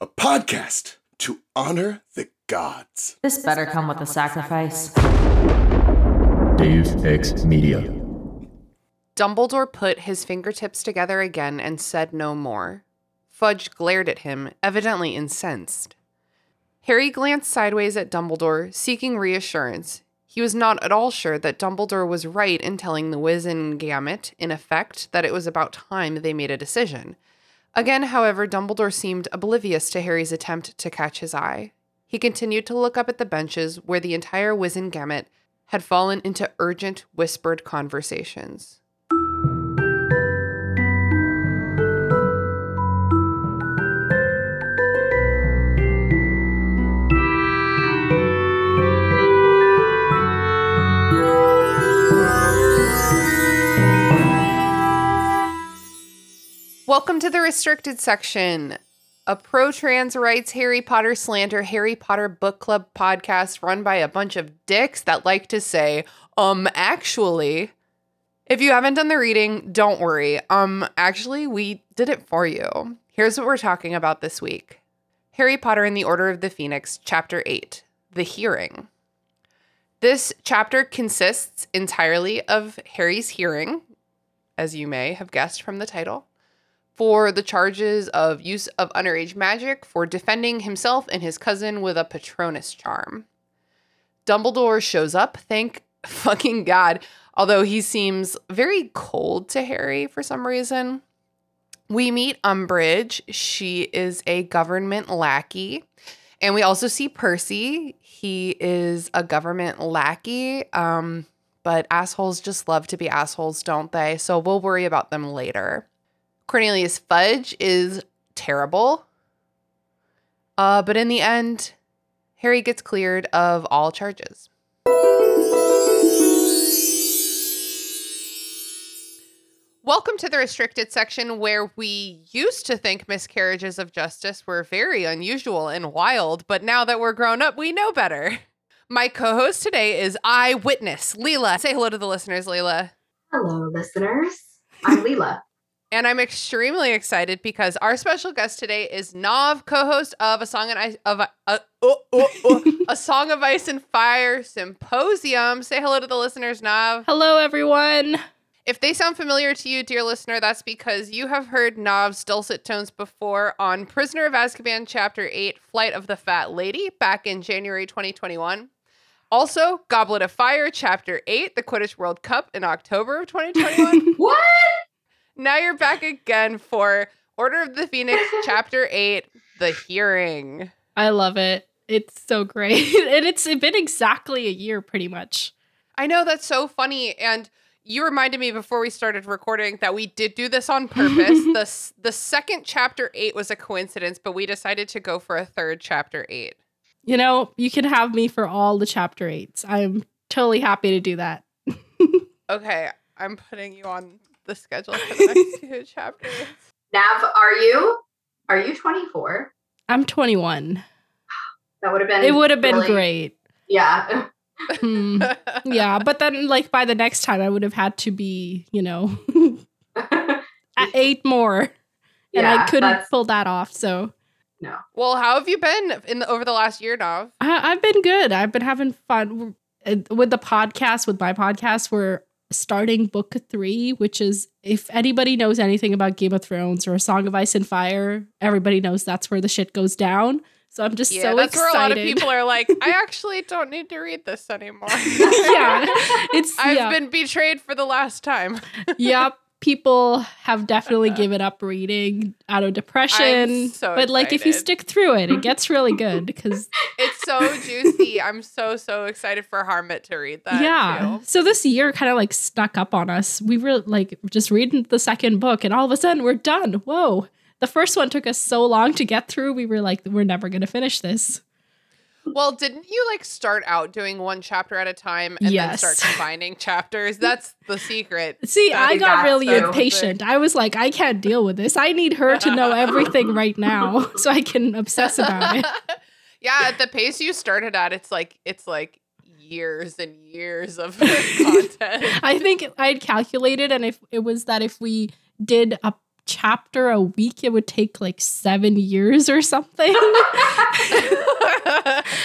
a podcast to honor the gods. This better come with a sacrifice. Deus Ex Media. Dumbledore put his fingertips together again and said no more. Fudge glared at him, evidently incensed. Harry glanced sideways at Dumbledore, seeking reassurance. He was not at all sure that Dumbledore was right in telling the Wizengamot, in effect, that it was about time they made a decision. Again, however, Dumbledore seemed oblivious to Harry's attempt to catch his eye. He continued to look up at the benches where the entire Wizengamot had fallen into urgent, whispered conversations. Welcome to the restricted section, a pro trans rights Harry Potter slander Harry Potter book club podcast run by a bunch of dicks that like to say, um, actually. If you haven't done the reading, don't worry. Um, actually, we did it for you. Here's what we're talking about this week Harry Potter and the Order of the Phoenix, Chapter 8 The Hearing. This chapter consists entirely of Harry's hearing, as you may have guessed from the title for the charges of use of underage magic for defending himself and his cousin with a Patronus charm. Dumbledore shows up, thank fucking God, although he seems very cold to Harry for some reason. We meet Umbridge. She is a government lackey. And we also see Percy. He is a government lackey. Um, but assholes just love to be assholes, don't they? So we'll worry about them later. Cornelius Fudge is terrible. Uh, but in the end, Harry gets cleared of all charges. Welcome to the restricted section where we used to think miscarriages of justice were very unusual and wild, but now that we're grown up, we know better. My co host today is Eyewitness, Lelia. Say hello to the listeners, Lelia. Hello, listeners. I'm Lelia. And I'm extremely excited because our special guest today is Nav, co-host of a song and ice of a, a, oh, oh, oh, a song of ice and fire symposium. Say hello to the listeners, Nav. Hello, everyone. If they sound familiar to you, dear listener, that's because you have heard Nav's dulcet tones before on Prisoner of Azkaban, Chapter 8, Flight of the Fat Lady, back in January 2021. Also, Goblet of Fire, Chapter 8, the Quidditch World Cup in October of 2021. what? Now you're back again for Order of the Phoenix, Chapter 8, The Hearing. I love it. It's so great. and it's been exactly a year, pretty much. I know that's so funny. And you reminded me before we started recording that we did do this on purpose. the, the second Chapter 8 was a coincidence, but we decided to go for a third Chapter 8. You know, you can have me for all the Chapter 8s. I'm totally happy to do that. okay, I'm putting you on the schedule for the next two chapters. Nav, are you? Are you 24? I'm 21. That would have been. It would have been really, great. Yeah. Hmm. yeah, but then like by the next time I would have had to be, you know, eight more. And Yeah, I couldn't that's- pull that off. So no. well, how have you been in the, over the last year, Nav? I, I've been good. I've been having fun Uh, with the podcast. With my podcast, we're starting book three, which is if anybody knows anything about Game of Thrones or A Song of Ice and Fire, everybody knows that's where the shit goes down. So I'm just Yeah, so that's excited. where a lot of people are like, I actually don't need to read this anymore. yeah, it's I've yeah, been betrayed for the last time. yep. People have definitely given up reading out of depression, so but like if you stick through it, it gets really good because It's so juicy. I'm so so excited for Harmit to read that. yeah. too. So this year kind of like snuck up on us. We were like just reading the second book, and all of a sudden we're done. Whoa. The first one took us so long to get through. We were like, we're never going to finish this. Well, didn't you like start out doing one chapter at a time and then start combining chapters? That's the secret. See, I got really impatient. I was like, I can't deal with this. I need her to know everything right now so I can obsess about it. yeah, at the pace you started at, it's like it's like years and years of content. I think I had calculated, and if it was that if we did a chapter a week, it would take like seven years or something.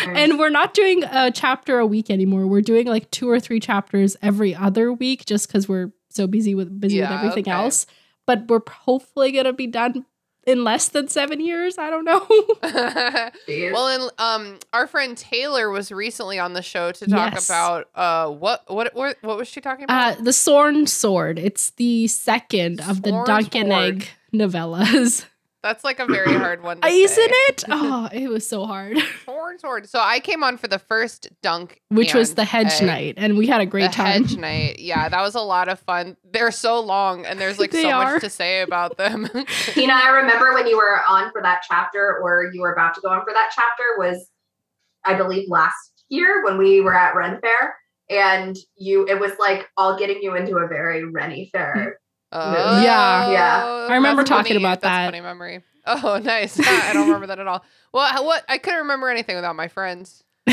and we're not doing a chapter a week anymore. We're doing like two or three chapters every other week just because we're so busy with busy with everything okay. else. But we're hopefully gonna be done in less than seven years. I don't know. Well, and um, our friend Taylor was recently on the show to talk Yes. about uh, what what what what was she talking about? Uh, the Sworn Sword. It's the second of the Duncan Sword. Egg novellas. That's like a very hard one. To Isn't say. it? Oh, it was so hard. Sword, sword. So I came on for the first dunk, Which was the hedge egg. night, and we had a great time. the time. hedge knight. Yeah, that was a lot of fun. They're so long, and there's like so are. much to say about them. Tina, I remember when you were on for that chapter, or you were about to go on for that chapter, was I believe last year when we were at Ren Fair, and you it was like all getting you into a very Rennie Fair. Oh, Yeah. Yeah. Oh, I remember that's talking funny. about that's that. Funny memory. Oh, nice. I don't remember that at all. Well, what? I couldn't remember anything without my friends.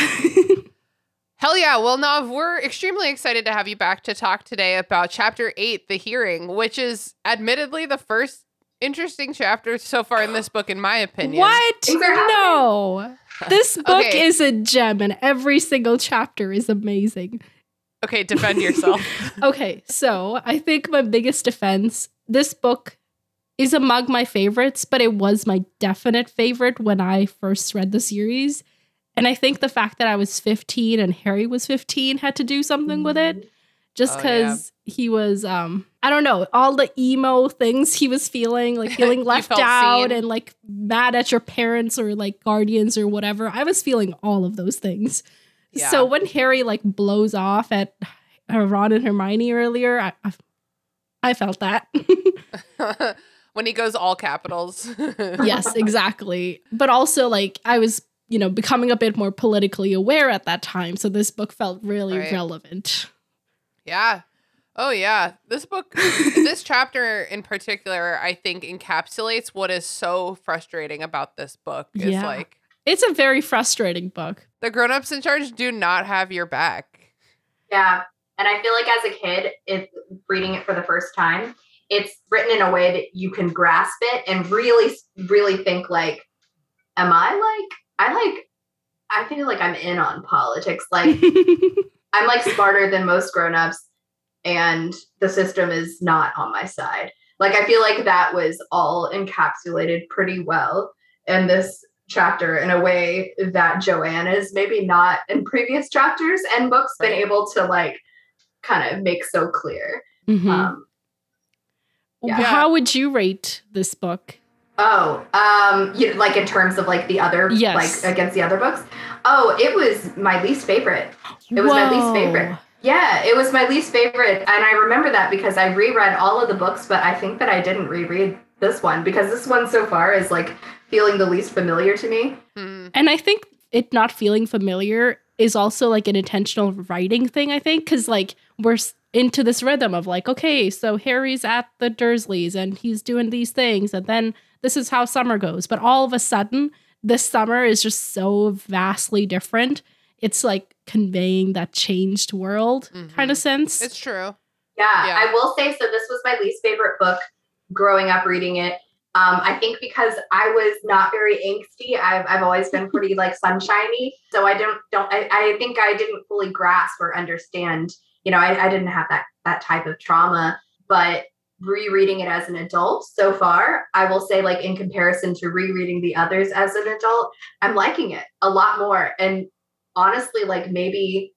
Hell yeah. Well, Nav, we're extremely excited to have you back to talk today about chapter eight, The Hearing, which is admittedly the first interesting chapter so far in this book, in my opinion. what? Things are happening. No. This book Okay. is a gem, and every single chapter is amazing. Okay, defend yourself. Okay, so I think my biggest defense this book is among my favorites, but it was my definite favorite when I first read the series. And I think the fact that I was 15 and Harry was 15 had to do something with it. Just Oh, because he was, um, I don't know, all the emo things he was feeling, like feeling left out seen. and like mad at your parents or like guardians or whatever. I was feeling all of those things. Yeah. So when Harry like blows off at Ron and Hermione earlier, I, I, I felt that. when he goes all capitals. yes, exactly. But also like I was, you know, becoming a bit more politically aware at that time, so this book felt really Right. relevant. Yeah. Oh yeah. This book this chapter in particular I think encapsulates what is so frustrating about this book is Yeah. like It's a very frustrating book. the grown-ups in charge do not have your back. Yeah. And I feel like as a kid, it reading it for the first time, it's written in a way that you can grasp it and really, really think like, am I like, I like, I feel like I'm in on politics. Like, I'm like smarter than most grown-ups and the system is not on my side. Like I feel like that was all encapsulated pretty well in this chapter in a way that Joanne is maybe not in previous chapters and books been able to like kind of make so clear. Mhm. Um yeah. How would you rate this book? Oh, um, you like in terms of like the other, Yes. like against the other books. Oh, it was my least favorite. It was my least favorite. Yeah, it was my least favorite, and I remember that because I reread all of the books, but I think that I didn't reread this one because this one so far is like feeling the least familiar to me. Hmm. And I think it not feeling familiar is also like an intentional writing thing, I think, because like we're into this rhythm of like, okay, so Harry's at the Dursleys and he's doing these things, and then this is how summer goes. But all of a sudden, this summer is just so vastly different. It's like conveying that changed world kind Mhm. of sense. It's true. Yeah, Yeah. I will say so. This was my least favorite book growing up reading it. Um, I think because I was not very angsty. I've, I've always been pretty like sunshiny. So I don't don't I, I think I didn't fully grasp or understand. You know, I, I didn't have that that type of trauma. But rereading it as an adult so far, I will say like in comparison to rereading the others as an adult, I'm liking it a lot more. And honestly, like maybe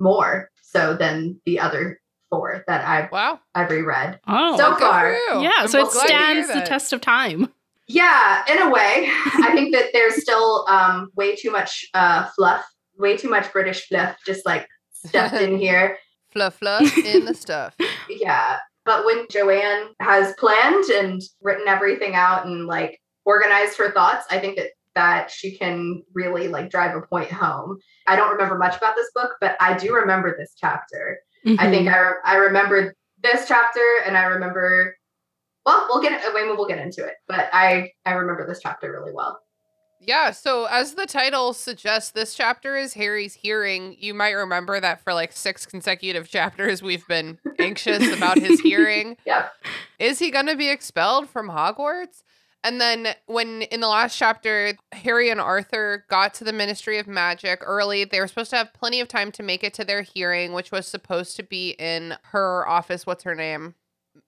more so than the other four that I've Wow. I've reread. oh, So far. you. yeah. I'm so it glad stands the that. test of time. Yeah, in a way. I think that there's still um way too much uh fluff, way too much British fluff just like stuffed in here. Fluff fluff in the stuff. Yeah. But when Joanne has planned and written everything out and like organized her thoughts, I think that that she can really like drive a point home. I don't remember much about this book, but I do remember this chapter. I think. Mm-hmm. I, re- I remember this chapter and I remember well, we'll get away. mean, we'll get into it, but I I remember this chapter really well. Yeah, so as the title suggests, this chapter is Harry's hearing. You might remember that for like six consecutive chapters, we've been anxious about his hearing. Yep. Is he going to be expelled from Hogwarts? And then, when in the last chapter, Harry and Arthur got to the Ministry of Magic early, they were supposed to have plenty of time to make it to their hearing, which was supposed to be in her office. What's her name?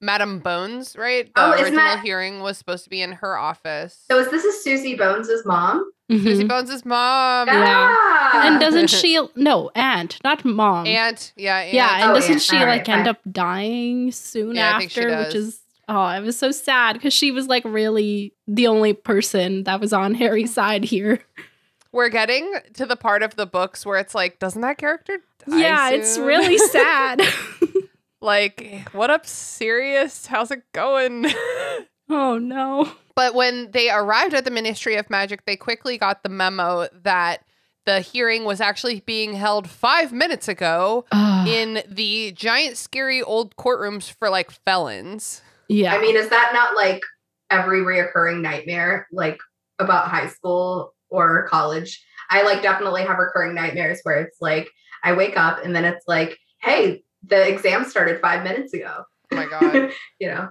Madam Bones, right? The Oh, original that- hearing was supposed to be in her office. So is this is Susie Bones' mom? Susie Mhm. Bones' mom. Yeah. Ah! And doesn't she? No, aunt, not mom. Aunt, yeah, aunt. yeah, and Oh, doesn't aunt. she All like right, end fine. up dying soon Yeah, I think she after? does. Which is oh, it was so sad because she was like really the only person that was on Harry's mm. side here. We're getting to the part of the books where it's like, doesn't that character die yeah, it's really sad. like, what up, Sirius? How's it going? oh no. but when they arrived at the Ministry of Magic, they quickly got the memo that the hearing was actually being held five minutes ago Ugh. in the giant, scary old courtrooms for like felons. Yeah. I mean, is that not like every reoccurring nightmare, like about high school or college? I like definitely have recurring nightmares where it's like I wake up and then it's like, hey, the exam started five minutes ago. Oh my God. you know,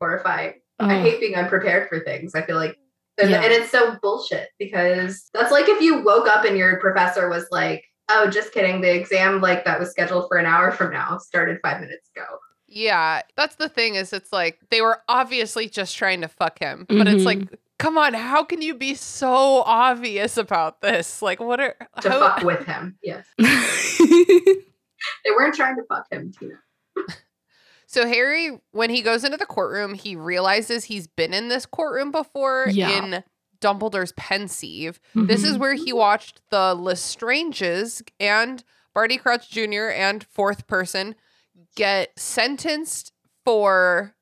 horrifying. I hate being unprepared for things. I feel like, Yeah. and it's so bullshit because that's like if you woke up and your professor was like, "Oh, just kidding. The exam like that was scheduled for an hour from now started five minutes ago." Yeah, that's the thing is it's like they were obviously just trying to fuck him. But it's Mhm. like, come on, how can you be so obvious about this? Like what are To how- fuck with him. Yes, they weren't trying to fuck him, Tina. So Harry when he goes into the courtroom, he realizes he's been in this courtroom before Yeah. in Dumbledore's Pensieve. This is Mhm. where he watched the Lestranges and Barty Crouch Jr. and fourth person get sentenced for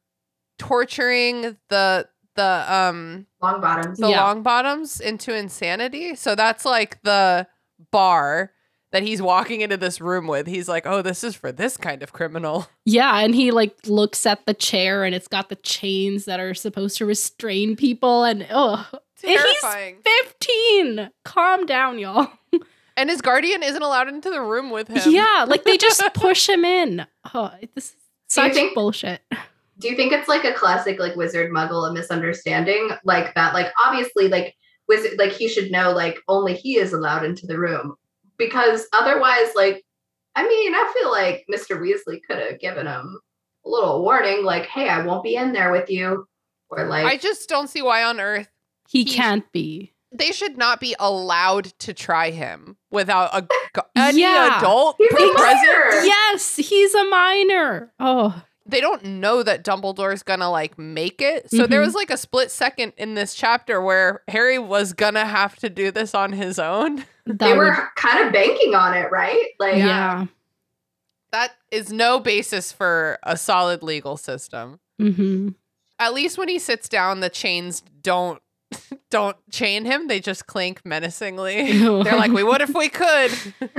torturing the the um Longbottoms. the Yeah. Longbottoms into insanity. So that's like the bar that he's walking into this room with. He's like, "Oh, this is for this kind of criminal." Yeah, and he like looks at the chair and it's got the chains that are supposed to restrain people and oh Terrifying. he's 15. Calm down, y'all. and his guardian isn't allowed into the room with him. Yeah, like they just push him in. Oh, this is Do you such think- bullshit. Do you think it's like a classic like wizard muggle a misunderstanding like that? Like obviously like wizard like he should know like only he is allowed into the room because otherwise like I mean I feel like Mr. Weasley could have given him a little warning like hey I won't be in there with you or like I just don't see why on earth He He's- can't be. they should not be allowed to try him without a any Yeah. adult He's a present. minor! Yes, he's a minor. Oh, They don't know that Dumbledore's gonna like make it. So there Mhm. was like a split second in this chapter where Harry was gonna have to do this on his own. that they were would, kind of banking on it right like yeah. That is no basis for a solid legal system. hmm At least when he sits down, the chains don't don't chain him. They just clink menacingly. They're like, we would if we could.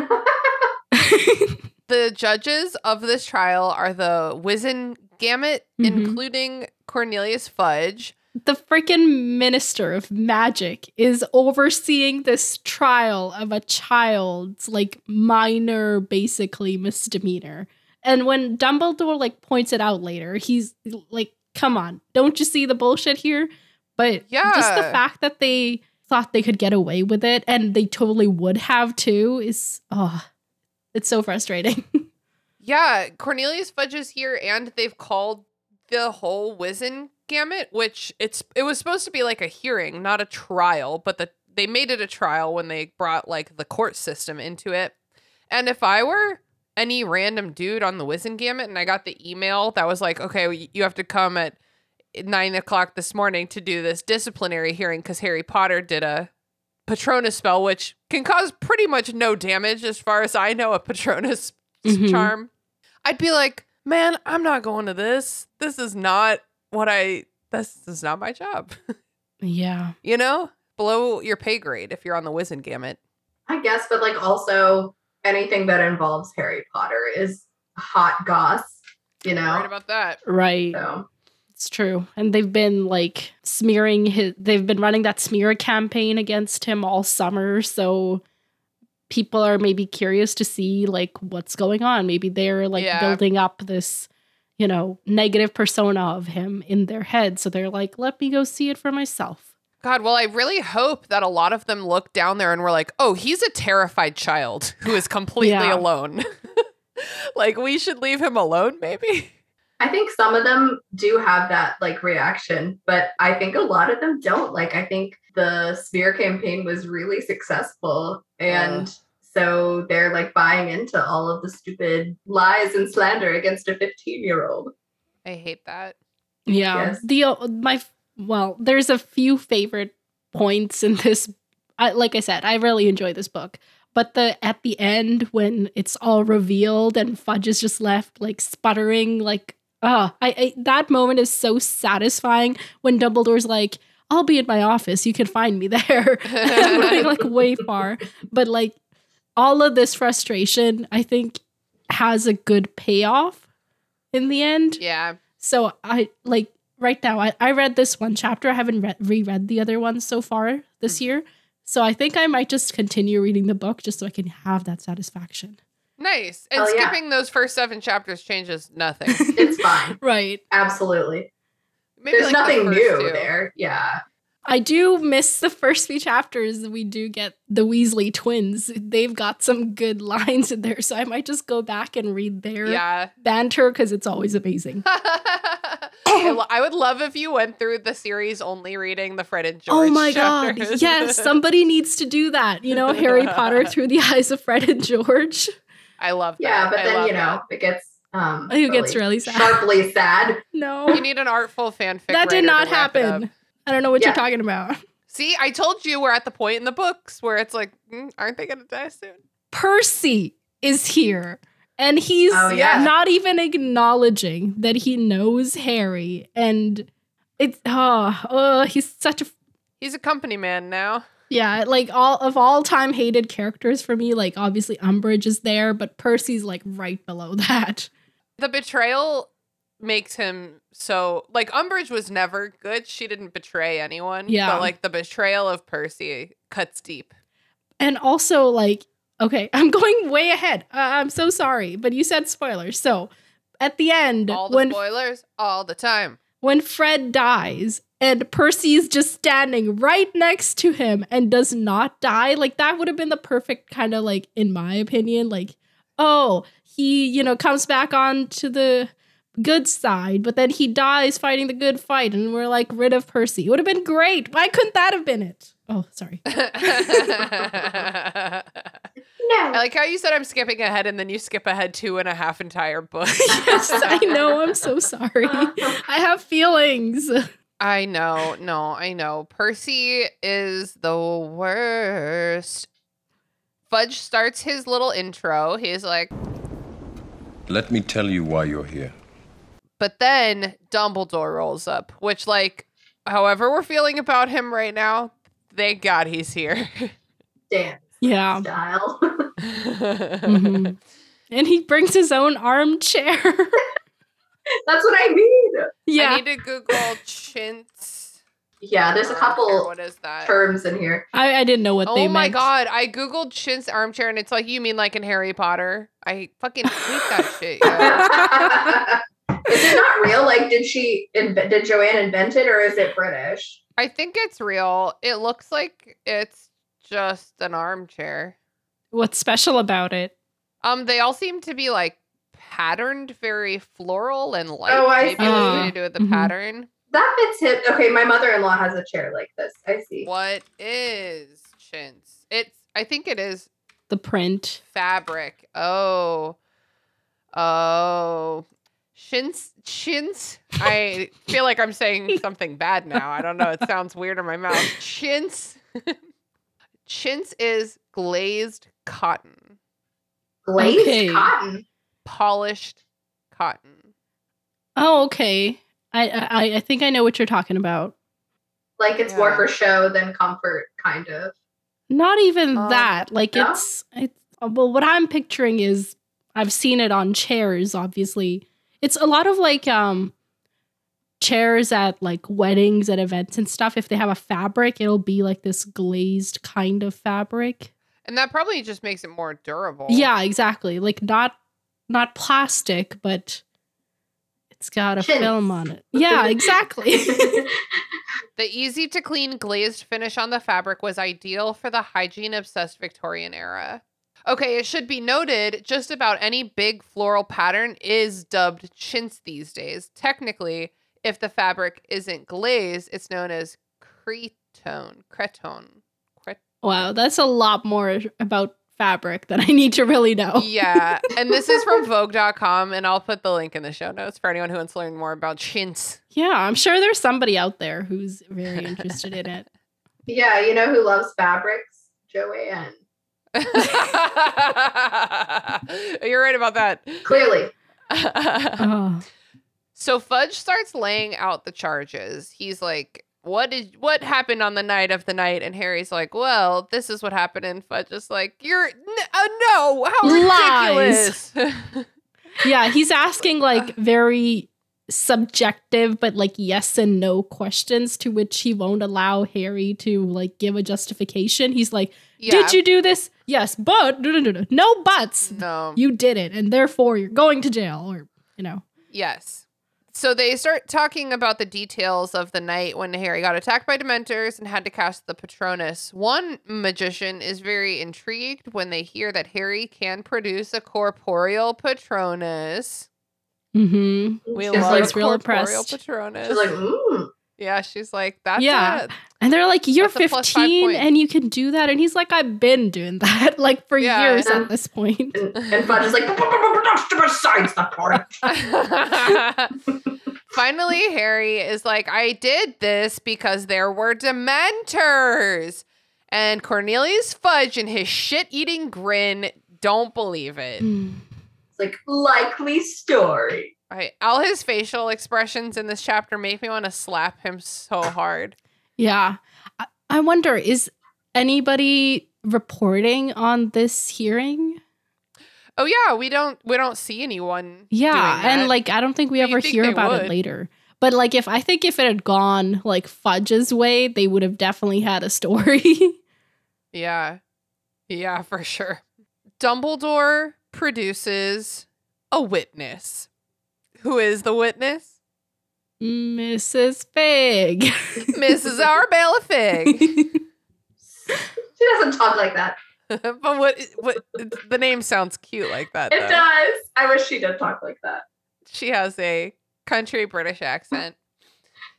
The judges of this trial are the Wizen Gamut, Mhm. including Cornelius Fudge. the freaking minister of magic is overseeing this trial of a child's like minor basically misdemeanor and when dumbledore like points it out later he's like come on don't you see the bullshit here but just the fact that they thought they could get away with it and they totally would have too is oh it's so frustrating Yeah, Cornelius Fudge is here, and they've called the whole Wizen Gamut, which it's it was supposed to be like a hearing, not a trial, but the they made it a trial when they brought like the court system into it. And if I were any random dude on the Wizengamot, and I got the email that was like, okay, you have to come at nine o'clock this morning to do this disciplinary hearing because Harry Potter did a Patronus spell, which can cause pretty much no damage as far as I know. A Patronus Mhm. charm. I'd be like, man, I'm not going to this. This is not what I. This is not my job. yeah you know, below your pay grade if you're on the Wizengamot. I guess but like also anything that involves Harry Potter is hot goss you know Right about that. right so It's true. And they've been like smearing his they've been running that smear campaign against him all summer, so people are maybe curious to see like what's going on. Maybe they're like Yeah. building up this, you know, negative persona of him in their head. So they're like, let me go see it for myself. God, well, I really hope that a lot of them look down there and were like, oh, he's a terrified child who is completely Yeah. alone. like, we should leave him alone, maybe? I think some of them do have that like reaction, but I think a lot of them don't. Like I think the smear campaign was really successful and so they're like buying into all of the stupid lies and slander against a 15 year old. I hate that. Yeah. Yes. The uh, my well, there's a few favorite points in this. I, like I said, I really enjoy this book. But the at the end when it's all revealed and Fudge is just left like sputtering, like ah, I, I that moment is so satisfying when Dumbledore's like, "I'll be in my office. You can find me there." I'm running like way far, but like all of this frustration, I think, has a good payoff in the end. Yeah. So I like right now I, I read this one chapter. I haven't re- reread the other ones so far this Mhm. year. So I think I might just continue reading the book just so I can have that satisfaction. Nice. And Oh, yeah. skipping those first seven chapters changes nothing. It's fine. Right. Absolutely. Maybe There's like nothing first new two. there. Yeah. I do miss the first few chapters. We do get the Weasley twins. They've got some good lines in there. So I might just go back and read their Yeah. banter because it's always amazing. I, would love if you went through the series only reading the Fred and oh George. oh my god. Yes, somebody needs to do that. You know, Harry Potter through the eyes of Fred and George. I love that. Yeah, but I then you know, that. it gets um It gets really sad. Sharply sad. No. You need an artful fanfic. that did not to wrap it up. happen. I don't know what Yeah. you're talking about. See, I told you we're at the point in the books where it's like, mm, aren't they going to die soon? Percy is here. And he's Oh, yeah. not even acknowledging that he knows Harry. And it's oh, oh he's such a He's a company man now. Yeah, like all of all time hated characters for me, like obviously Umbridge is there, but Percy's like right below that. The betrayal makes him so like Umbridge was never good. She didn't betray anyone. Yeah. But like the betrayal of Percy cuts deep. And also, like, okay, I'm going way ahead. Uh, I'm so sorry, but you said spoilers. So at the end, All the when spoilers, all the time. when Fred dies and Percy's just standing right next to him and does not die, like that would have been the perfect kind of like, in my opinion, like, oh, he, you know, comes back on to the good side, but then he dies fighting the good fight and we're like rid of Percy. It would have been great. Why couldn't that have been it? Oh, sorry. I No. like how you said I'm skipping ahead and then you skip ahead two and a half entire books. yes, I know. I'm so sorry. I have feelings. I know, no, I know. Percy is the worst. Fudge starts his little intro. He's like, Let me tell you why you're here. but then Dumbledore rolls up, which, like, however we're feeling about him right now, thank God he's here. Dance Yeah. style. Mhm. And he brings his own armchair. That's what I mean. yeah. I need to Google chintz. Yeah, there's a couple What is that? terms in here. I, I didn't know what they meant. Oh my god, I googled chintz armchair and it's like you mean like in Harry Potter. I fucking hate that shit. yo. is it not real? Like, did she? Inv- did Joanne invent it, or is it British? I think it's real. It looks like it's just an armchair. What's special about it? Um, they all seem to be like patterned, very floral and light. Oh, I Maybe it has see. to do with the Mhm. pattern. That fits him. Okay, my mother-in-law has a chair like this. I see. What is chintz? It's. I think it is The print. fabric. Oh, oh, chintz. Chintz. I feel like I'm saying something bad now. I don't know. It sounds weird in my mouth. Chintz. chintz is glazed cotton, Glazed Okay. cotton. Polished cotton. Oh, okay. I, I I think I know what you're talking about. Like it's more for show than comfort, kind of. Not even Um, that. Like no? it's it's uh, well what I'm picturing is I've seen it on chairs obviously. It's a lot of like um chairs at like weddings and events and stuff, if they have a fabric, it'll be like this glazed kind of fabric. And that probably just makes it more durable. Yeah, exactly. Like not not plastic, but it's got a Chintz. film on it. Yeah, exactly. The easy to clean glazed finish on the fabric was ideal for the hygiene obsessed Victorian era. Okay, it should be noted just about any big floral pattern is dubbed chintz these days. Technically, if the fabric isn't glazed, it's known as cretone. Cretonne. Cret- wow, that's a lot more about fabric that I need to really know. yeah, and this is from Vogue.com, and I'll put the link in the show notes for anyone who wants to learn more about chintz. Yeah, I'm sure there's somebody out there who's very interested in it. yeah, you know who loves fabrics? Joanne. You're right about that. Clearly. Oh. so Fudge starts laying out the charges. He's like, "What did what happened on the night of the night?" And Harry's like, "Well, this is what happened." And Fudge is like, "You're n- uh, no, how ridiculous!" Yeah, he's asking like very subjective but like yes and no questions to which he won't allow Harry to like give a justification. He's like, Yeah, "Did you do this?" Yes, but no, no, no, no, no buts. No. You did it, and therefore you're going to jail, or you know. Yes. So they start talking about the details of the night when Harry got attacked by Dementors and had to cast the Patronus. One magician is very intrigued when they hear that Harry can produce a corporeal Patronus. Mm-hmm. We She's love like, She's real corporeal impressed. Patronus. she's like, mm. Yeah, she's like, that's Yeah. it. And they're like, "You're That's a plus five 15 and you can do that," and he's like, "I've been doing that like for Yeah. years at this point." And, and Fudge is like, besides the point. Finally, Harry is like, I did this because there were Dementors. And Cornelius Fudge and his shit eating grin don't believe it. Mm. It's like, likely story. Right. All his facial expressions in this chapter make me want to slap him so hard. Yeah. I, wonder is anybody reporting on this hearing? Oh yeah, we don't we don't see anyone. Yeah, doing and like I don't think we But ever think hear about would. it later. But like if I think if it had gone like Fudge's way, they would have definitely had a story. Yeah. Yeah, for sure. Dumbledore produces a witness. Who is the witness? Mrs. Figg. Mrs. Arabella Figg. She doesn't talk like that. but what what the name sounds cute like that. It though. does. I wish she did talk like that. She has a country British accent.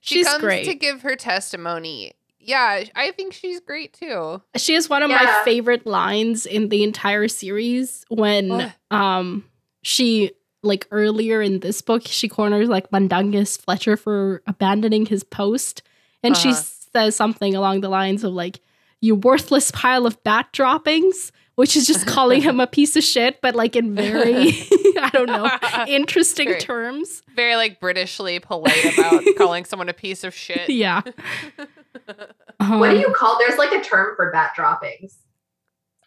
She She's comes great. to give her testimony. Yeah, I think she's great too. She has one of my favorite lines in the entire series when What? um she like earlier in this book she corners like Mundungus Fletcher for abandoning his post and she Uh-huh. says something along the lines of like you worthless pile of bat droppings which is just calling him a piece of shit but like in very I don't know interesting Great. terms. Very like Britishly polite about calling someone a piece of shit. Yeah. what do Um, you call? There's like a term for bat droppings.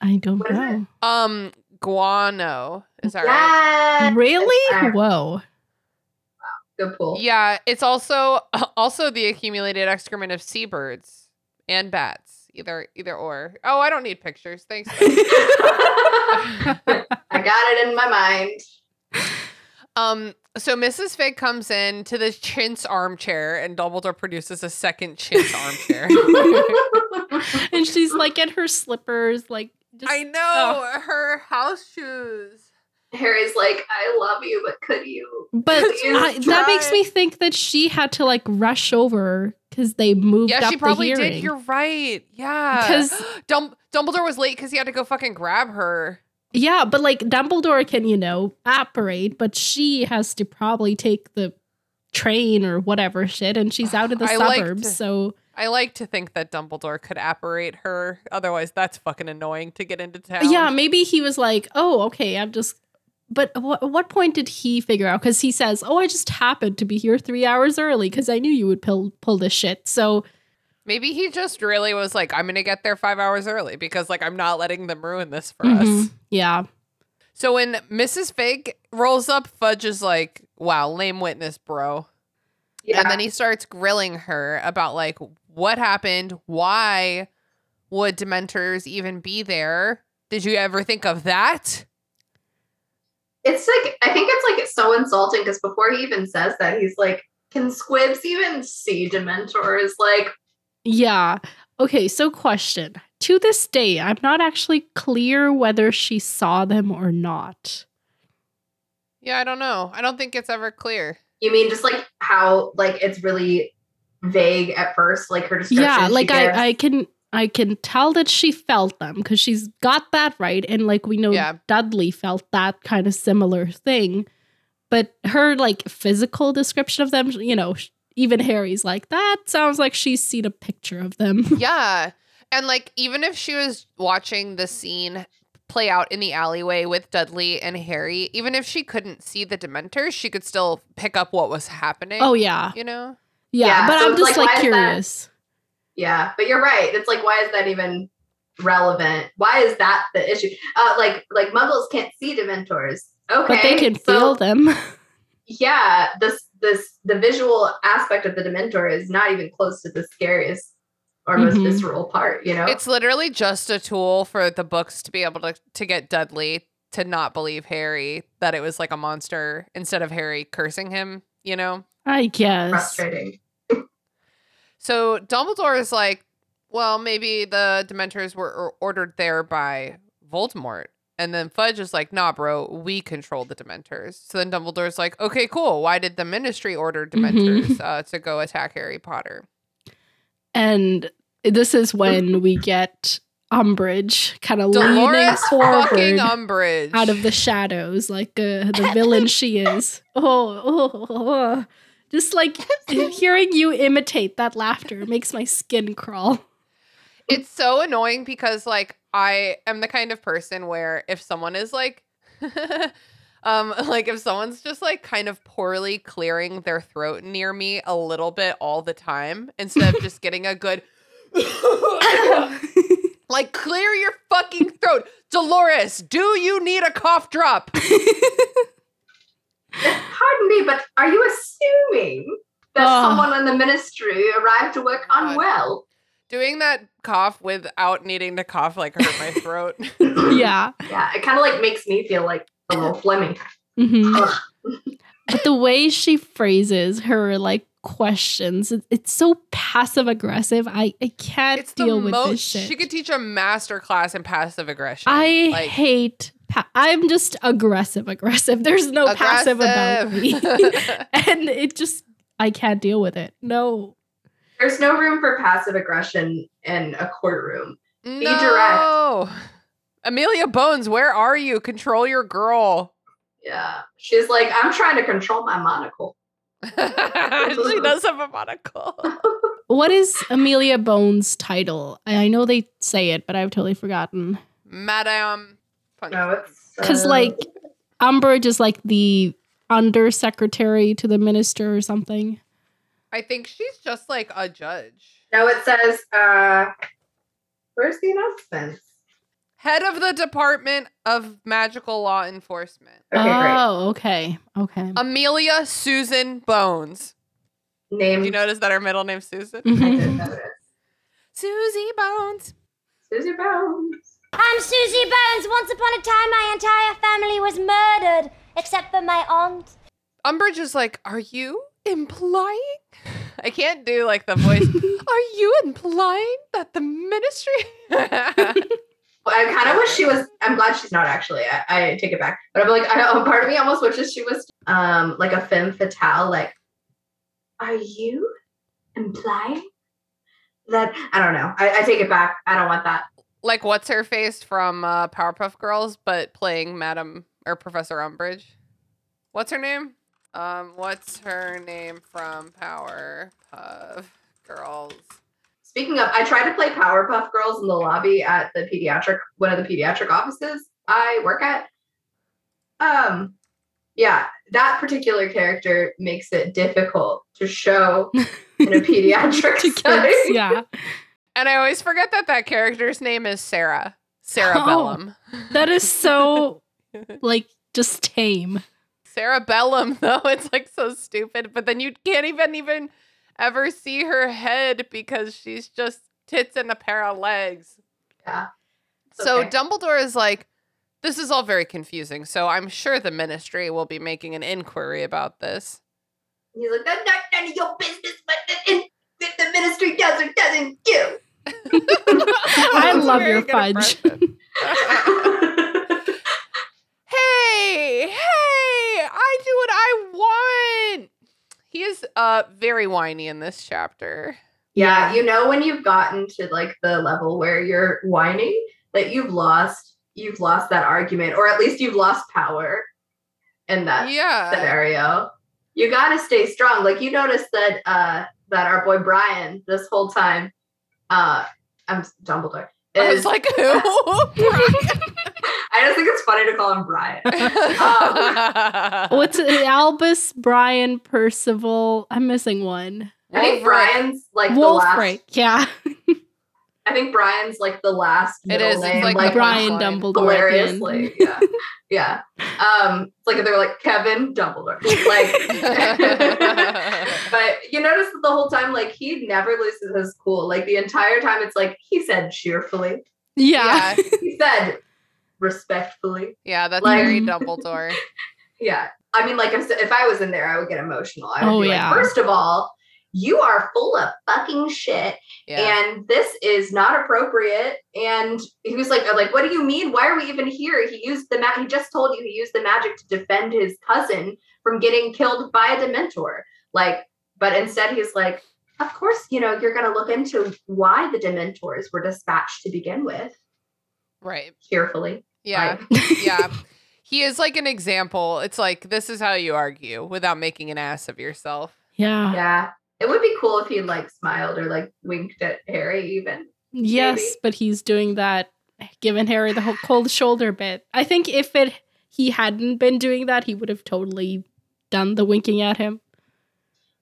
I don't what is it? know. Um, guano. Is that right? Really? Uh, Whoa. Good pull. Yeah, it's also also the accumulated excrement of seabirds and bats. Either either or. Oh, I don't need pictures. Thanks. I got it in my mind. um, so Mrs. Figg comes in to the chintz armchair, and Dumbledore produces a second chintz armchair. and she's like in her slippers, like just, I know oh. uh, her house shoes. Harry's like, I love you, but could you? But You I, that makes me think that she had to like rush over because they moved Yeah, up she probably the did. You're right. Yeah, 'Cause- Dum- Dumbledore was late because he had to go fucking grab her. yeah, but like Dumbledore can you know apparate, but she has to probably take the train or whatever shit, and she's out in the I suburbs. to- so I like to think that Dumbledore could apparate her. Otherwise, that's fucking annoying to get into town. yeah, maybe he was like, oh, okay, I'm just. But what what point did he figure out? Because he says, "Oh, I just happened to be here three hours early because I knew you would pull pull this shit." So Maybe he just really was like, I'm gonna get there five hours early because like I'm not letting them ruin this for mhm, us. yeah, So when Mrs. Figg rolls up, Fudge is like, Wow, lame witness, bro. Yeah. And then he starts grilling her about like what happened, why would Dementors even be there? Did you ever think of that? it's like I think it's like it's so insulting because before he even says that, he's like, "Can squibs even see Dementors?" Like, Yeah. Okay, so question. To this day, I'm not actually clear whether she saw them or not. Yeah, I don't know. I don't think it's ever clear. You mean just like how like it's really vague at first, like her description. yeah, she like gives? I, I can I can tell that she felt them because she's got that right, and like we know Yeah. Dudley felt that kind of similar thing, but her like physical description of them, you know, even Harry's like that sounds like she's seen a picture of them. Yeah. And like even if she was watching the scene play out in the alleyway with Dudley and Harry, even if she couldn't see the Dementors, she could still pick up what was happening. oh yeah, You know? yeah, Yeah, but so I'm just like, like, why that- curious. Yeah, but you're right. It's like, why is that even relevant? Why is that the issue? Uh, like, like Muggles can't see Dementors. Okay, But they can so, feel them. Yeah, this this the visual aspect of the Dementor is not even close to the scariest or most Mhm. visceral part. You know, It's literally just a tool for the books to be able to to get Dudley to not believe Harry that it was like a monster instead of Harry cursing him, you know? I guess. frustrating. So Dumbledore is like, well, maybe the Dementors were ordered there by Voldemort. And then Fudge is like, nah, bro, we control the Dementors. So then Dumbledore's like, okay, cool. Why did the Ministry order Dementors uh, to go attack Harry Potter? And this is when we get Umbridge kind of leaning forward Umbridge. out of the shadows, like uh, the villain she is. Oh, oh, oh. just like hearing you imitate that laughter makes my skin crawl. it's so annoying because like I am the kind of person where if someone is like um like if someone's just like kind of poorly clearing their throat near me a little bit all the time instead of just getting a good like clear your fucking throat. Dolores, do you need a cough drop? Pardon me, but are you assuming that Oh. someone in the ministry arrived to work God. unwell? Doing that cough without needing to cough like hurt my throat. yeah. Yeah, it kind of like makes me feel like a little Fleming. Mhm. But the way she phrases her like questions, it's so passive aggressive. I, I can't it's the deal with most this shit. she could teach a master class in passive aggression. I like hate. Pa- I'm just aggressive, aggressive. There's no passive about me, and it just I can't deal with it. No, There's no room for passive aggression in a courtroom. no. Amelia Bones, where are you? Control your girl. Yeah. She's like, I'm trying to control my monocle. she does have a monocle. what is Amelia Bones' title? I I know they say it, but I've totally forgotten. Madame. Punch. No, it's Because uh, like Umbridge is like the undersecretary to the minister or something. I think she's just like a judge. No, it says uh where's the announcements? Head of the Department of Magical Law Enforcement. Okay, great. oh, okay, okay. Amelia Susan Bones. Name Do you notice that her middle name's Susan? I Mhm. didn't notice. Susie Bones. Susie Bones. I'm Susie Bones. Once upon a time, my entire family was murdered, except for my aunt. Umbridge is like, Are you implying? I can't do like the voice. Are you implying that the ministry? I kind of wish she was. I'm glad she's not actually. I, I take it back. But I'm like, I, part of me almost wishes she was um like a femme fatale. Like, are you implying that? I don't know. I, I take it back. I don't want that. like, what's her face from uh, Powerpuff Girls, but playing Madam or Professor Umbridge? What's her name? Um, what's her name from Powerpuff Girls? Speaking of, I tried to play Powerpuff Girls in the lobby at the pediatric one of the pediatric offices I work at. Um, yeah, that particular character makes it difficult to show in a pediatric to setting. kids, yeah. And I always forget that that character's name is Sarah. Sarah Oh. Bellum. That is so like just tame. Sarah Bellum though. It's like so stupid. But then you can't even even ever see her head because she's just tits and a pair of legs. Yeah. It's So okay. Dumbledore is like, this is all very confusing. So I'm sure the ministry will be making an inquiry about this. He's like, that's not none of your business, but the, the ministry does or doesn't do. I love your fudge. impression. hey, hey, I do what I want. He is uh very whiny in this chapter. yeah, you know when you've gotten to like the level where you're whining that you've lost, you've lost that argument, or at least you've lost power in that Yeah. scenario. You gotta stay strong. Like you notice that uh that our boy Brian this whole time, uh I'm Dumbledore. I was is- like, who? Brian. I just think it's funny to call him Brian. What's it? Albus, Brian, Percival. I'm missing one. I think Wulfric. Brian's like the last. Wulfric. Yeah. I think Brian's like the last. It middle it's Name, like like Brian punchline. Dumbledore. at the end. hilariously. Yeah, yeah. Um, it's like they were like Kevin Dumbledore. Like, but you notice that the whole time, like he never loses his cool. Like the entire time, it's like he said cheerfully. Yeah. yeah, He said respectfully. yeah, that's Like- very Dumbledore. Yeah. I mean, like if, if I was in there, I would get emotional. I would Oh, be yeah. like, first of all, you are full of fucking shit. Yeah. and this is not appropriate and he was like like what do you mean why are we even here he used the ma- he just told you he used the magic to defend his cousin from getting killed by a dementor like but instead he's like of course you know you're going to look into why the dementors were dispatched to begin with right. cheerfully Yeah. Right. yeah. He is like an example. It's like this is how you argue without making an ass of yourself. Yeah. yeah it would be cool if he like smiled or like winked at harry even Yes, Maybe. but he's doing that, giving Harry the whole cold shoulder bit. I think if it he hadn't been doing that, he would have totally done the winking at him.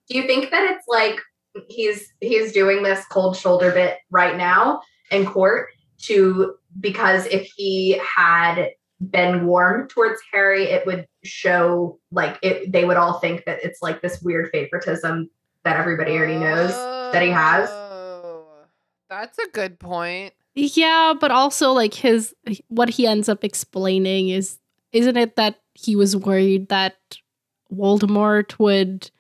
do you think that it's like he's he's doing this cold shoulder bit right now in court to because if he had been warm towards harry it would show like it they would all think that it's like this weird favoritism that everybody already knows that he has. Oh, That's a good point. Yeah, but also like his what he ends up explaining is isn't it that he was worried that Voldemort would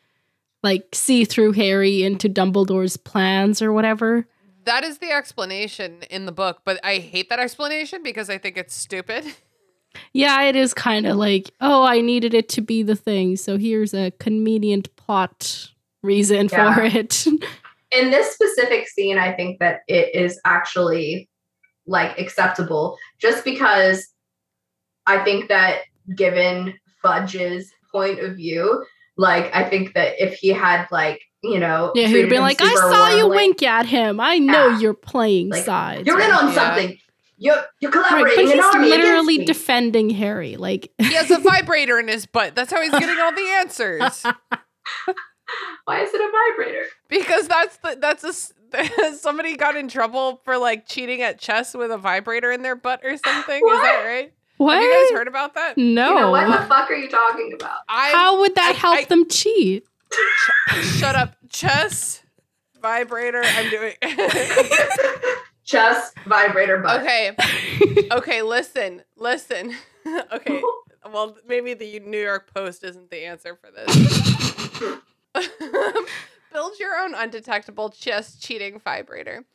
like see through Harry into Dumbledore's plans or whatever? That is the explanation in the book, but I hate that explanation because I think it's stupid. Yeah, it is kind of like, oh, I needed it to be the thing, so here's a convenient plot reason for it. in this specific scene i think that it is actually like acceptable just because i think that given fudge's point of view like i think that if he had like you know yeah, he'd be like, I super saw you wink at him. I know Yeah. you're playing Like, sides. you're in on Yeah. something you're you're Right, but he's army literally defending Harry. Like, He has a vibrator in his butt. That's how he's getting all the answers. why is it a vibrator Because that's the that's a s- somebody got in trouble for like cheating at chess with a vibrator in their butt or something. Is that right? what? Have you guys heard about that? no. you know what the fuck are you talking about I How would that I- help I- them cheat? Shut up. Chess vibrator. I'm doing. just vibrator butt okay. Okay. Listen. Listen. okay. Well, maybe the New York Post isn't the answer for this. Build your own undetectable chest cheating vibrator.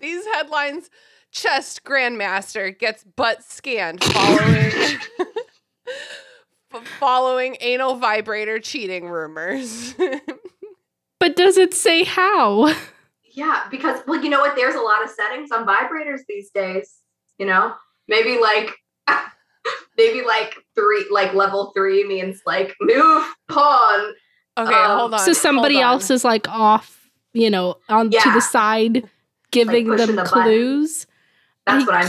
These headlines chest grandmaster gets butt scanned following following anal vibrator cheating rumors. But does it say how? Yeah, because well, you know what? There's a lot of settings on vibrators these days. You know, maybe like maybe like three, like level three means like move pawn. okay, Um, hold on. so somebody on. else is like off, you know, on to the side, giving pushing them the button. clues. That's I what I'm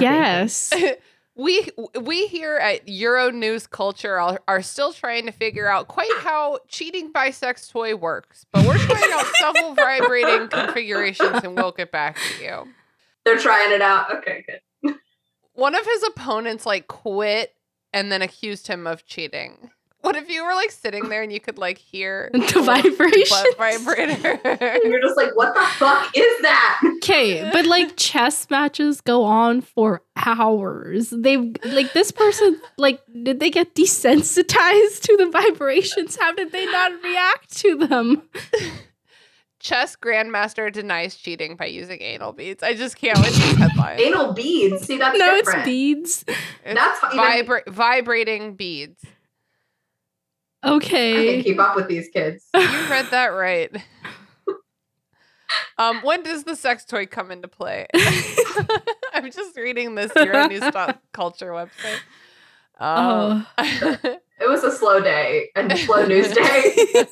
thinking. we we here at Euronews Culture are, are still trying to figure out quite how cheating by sex toy works, but we're trying out several vibrating configurations, and we'll get back to you. They're trying it out. Okay, good. One of his opponents like quit and then accused him of cheating. What if you were like sitting there and you could like hear The little vibrations. butt vibrator? And you're just like, what the fuck is that? Okay, but like chess matches go on for hours. They've like this person like did they get desensitized to the vibrations? How did they not react to them? Chess grandmaster denies cheating by using anal beads. I just can't with these headlines. Anal beads. See, that's no, different. it's beads. It's That's even- vibra- vibrating beads. I can't Okay. keep up with these kids. You read that right. Um, when does the sex toy come into play? I'm just reading this Euronews culture website. Um, It was a slow day and a slow news day.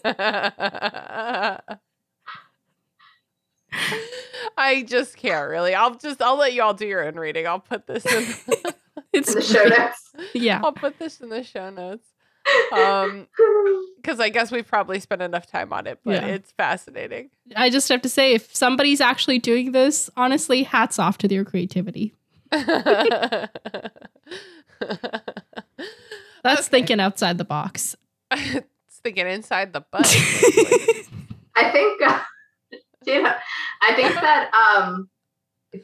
I just can't really. I'll just I'll let you all do your own reading. I'll put this in. It's in the show notes. yeah. I'll put this in the show notes. Um, because I guess we've probably spent enough time on it, but Yeah. it's fascinating. I just have to say if somebody's actually doing this, honestly, hats off to their creativity. That's Okay. thinking outside the box. it's thinking inside the butt. I think, uh, you know, I think that um,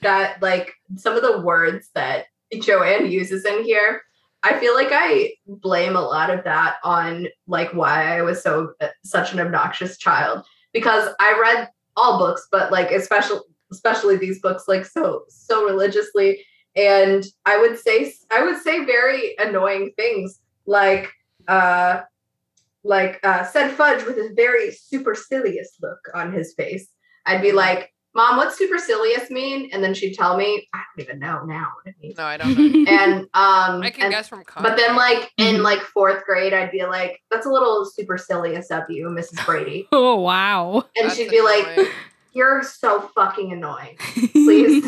that like some of the words that Joanne uses in here, I feel like I blame a lot of that on like why I was so uh, such an obnoxious child. Because I read all books, but like especially especially these books like so so religiously, and I would say I would say very annoying things like uh like uh said Fudge with a very supercilious look on his face. I'd be like, Mom, what's supercilious mean? And then she'd tell me, I don't even know now what it means. no, I don't know. And um I can and- guess from but then like in Mhm. like fourth grade, I'd be like, that's a little supercilious of you, Mrs. Brady. oh wow. And That's she'd be like. You're so fucking annoying. Please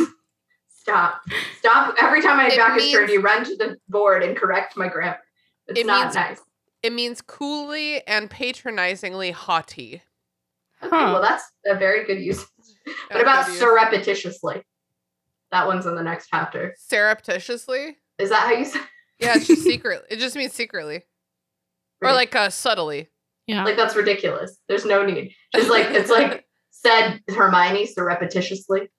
stop. Stop. Every time my It back is means- turned, you run to the board and correct my grammar. It's It not means- nice. it means coolly and patronizingly haughty. Okay, Huh. well, that's a very good use. What about surreptitiously? That one's in the next chapter. surreptitiously? Is that how you say? Yeah, it's just secret. It just means secretly, or like uh, subtly. Yeah. like that's ridiculous. There's no need. It's like it's like said Hermione surreptitiously.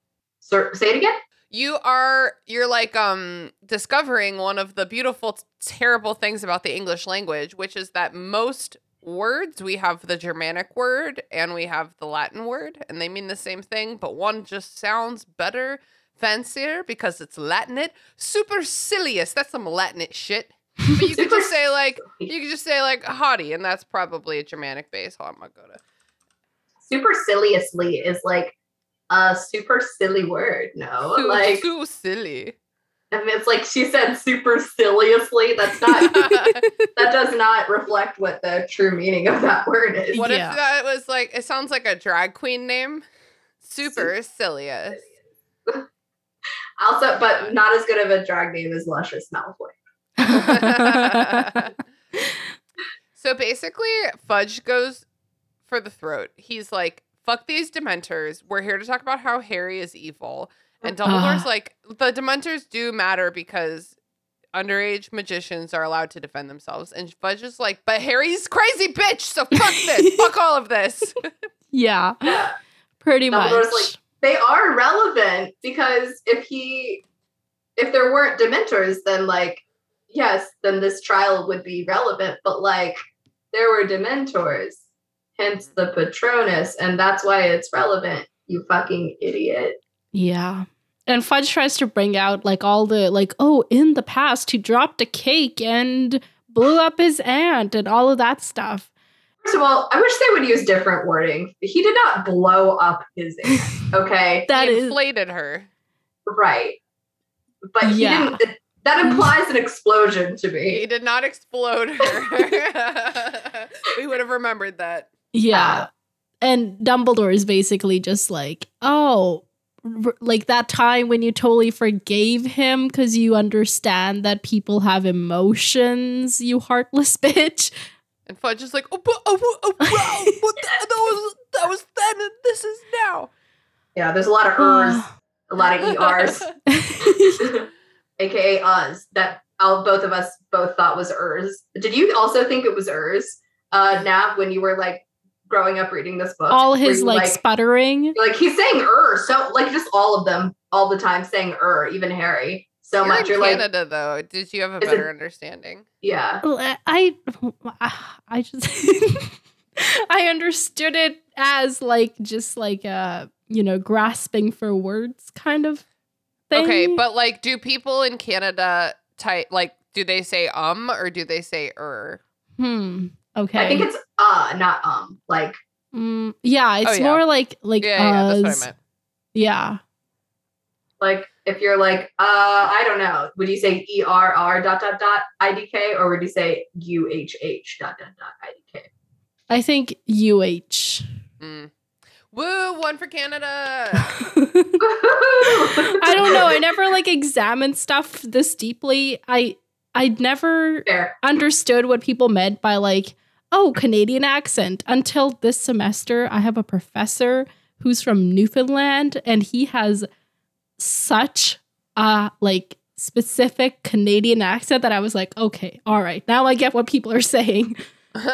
Sur- say it again. You are you're like um discovering one of the beautiful t- terrible things about the English language, which is that most words we have the Germanic word and we have the Latin word and they mean the same thing, but one just sounds better, fancier because it's Latinate. Supercilious, that's some Latinate shit. But you could just say like you could just say like haughty and that's probably a Germanic base. Hold on, I'm gonna go to Superciliously is like a super silly word. No, Su- like so silly. I mean, it's like she said superciliously. That's not. that does not reflect what the true meaning of that word is. What Yeah. if that was like it sounds like a drag queen name? Super Cilious. Also, but not as good of a drag name as Luscious Malfoy. so basically, Fudge goes for the throat. He's like, fuck these Dementors. We're here to talk about how Harry is evil. And ah. Dumbledore's Ugh. like, the Dementors do matter because underage magicians are allowed to defend themselves. And Fudge is like, but Harry's crazy bitch, so fuck this. fuck all of this. yeah. Yeah. Pretty much. Like, they are relevant because if he if there weren't dementors then like yes then this trial would be relevant but like there were dementors hence the patronus and that's why it's relevant you fucking idiot Yeah. And Fudge tries to bring out like all the like, oh, in the past he dropped a cake and blew up his aunt and all of that stuff. first of all i wish they would use different wording he did not blow up his aunt okay That he is inflated her. right but he Yeah. didn't that implies an explosion to me He did not explode her. we would have remembered that. yeah. And Dumbledore is basically just like, oh, r- like that time when you totally forgave him because you understand that people have emotions, you heartless bitch. And Fudge is like, oh, but, oh, oh, oh, wow, what the, that was that was then, and this is now. yeah there's a lot of ers a lot of ers aka us that all both of us both thought was Urs. Did you also think it was Urs, uh, Nav, when you were like growing up reading this book? All his you like, sputtering. like he's saying er so like just all of them all the time saying er even harry so You're much in you're like Canada though. Did you have a Is it- better understanding? yeah I I just I understood it as like just like a you know grasping for words kind of thing. Okay, but like, do people in Canada type like? Do they say um or do they say er? hmm. Okay. i think it's uh not um like Mm, yeah, it's Oh, yeah. more like like Yeah, yeah, that's what. I meant. Yeah. like if you're like uh i don't know would you say err dot dot dot idk or would you say uhh dot dot dot idk I think UH. Mm. Woo! One for Canada. I don't know. I never like examined stuff this deeply. I I'd never fair understood what people meant by like, oh, Canadian accent until this semester. I have a professor who's from Newfoundland and he has such a like specific Canadian accent that I was like, okay, all right, now I get what people are saying.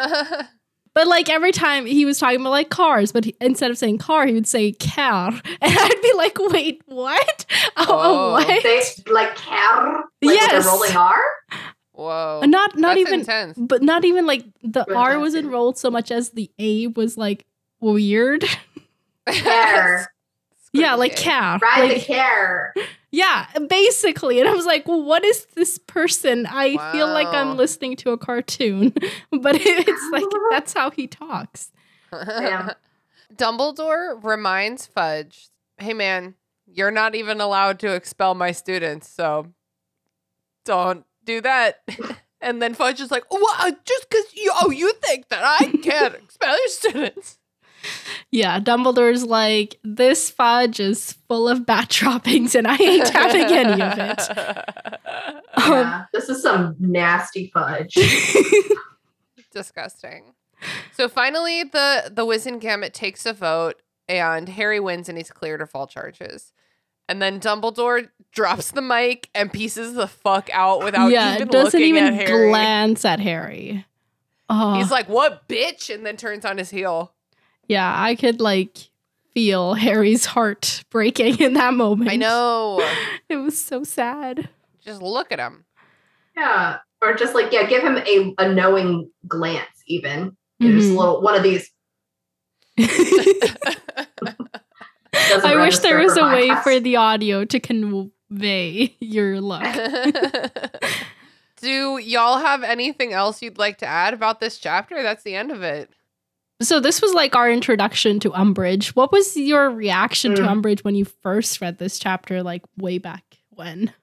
But like every time he was talking about like cars, but he, instead of saying car, he would say car, and I'd be like, "Wait, what? Oh, Oh. what? say like car like Yes. with a rolling r Whoa! not not That's even, intense. but not even like the Good R was enrolled so much as the A was like weird. Care. yeah, like Squidgy. car. ride Like, the care yeah, basically. And I was like, well, what is this person? I feel like I'm listening to a cartoon, but it's like that's how he talks. Damn. Dumbledore reminds Fudge, "Hey man, you're not even allowed to expel my students, so don't do that." and then Fudge is like, "What? Just because you? Oh, you think that I can't expel your students?" Yeah, Dumbledore's like, this fudge is full of bat droppings and I ain't having any of it. Um, yeah this is some nasty fudge Disgusting. So finally, the the Wizengamot takes a vote, and Harry wins, and he's cleared of all charges. And then Dumbledore drops the mic and pieces the fuck out without yeah, even doesn't looking even at Harry. glance at Harry. Oh, He's like, "What, bitch?" and then turns on his heel. yeah, I could like feel Harry's heart breaking in that moment. I know. It was so sad. Just look at him. Yeah. Or just like, yeah, give him a, a knowing glance, even. You know, Just a little one of these. I wish there was a way for the audio to convey your luck. Do y'all have anything else you'd like to add about this chapter? That's the end of it. So this was like our introduction to Umbridge. What was your reaction to Mm. Umbridge when you first read this chapter, like way back when?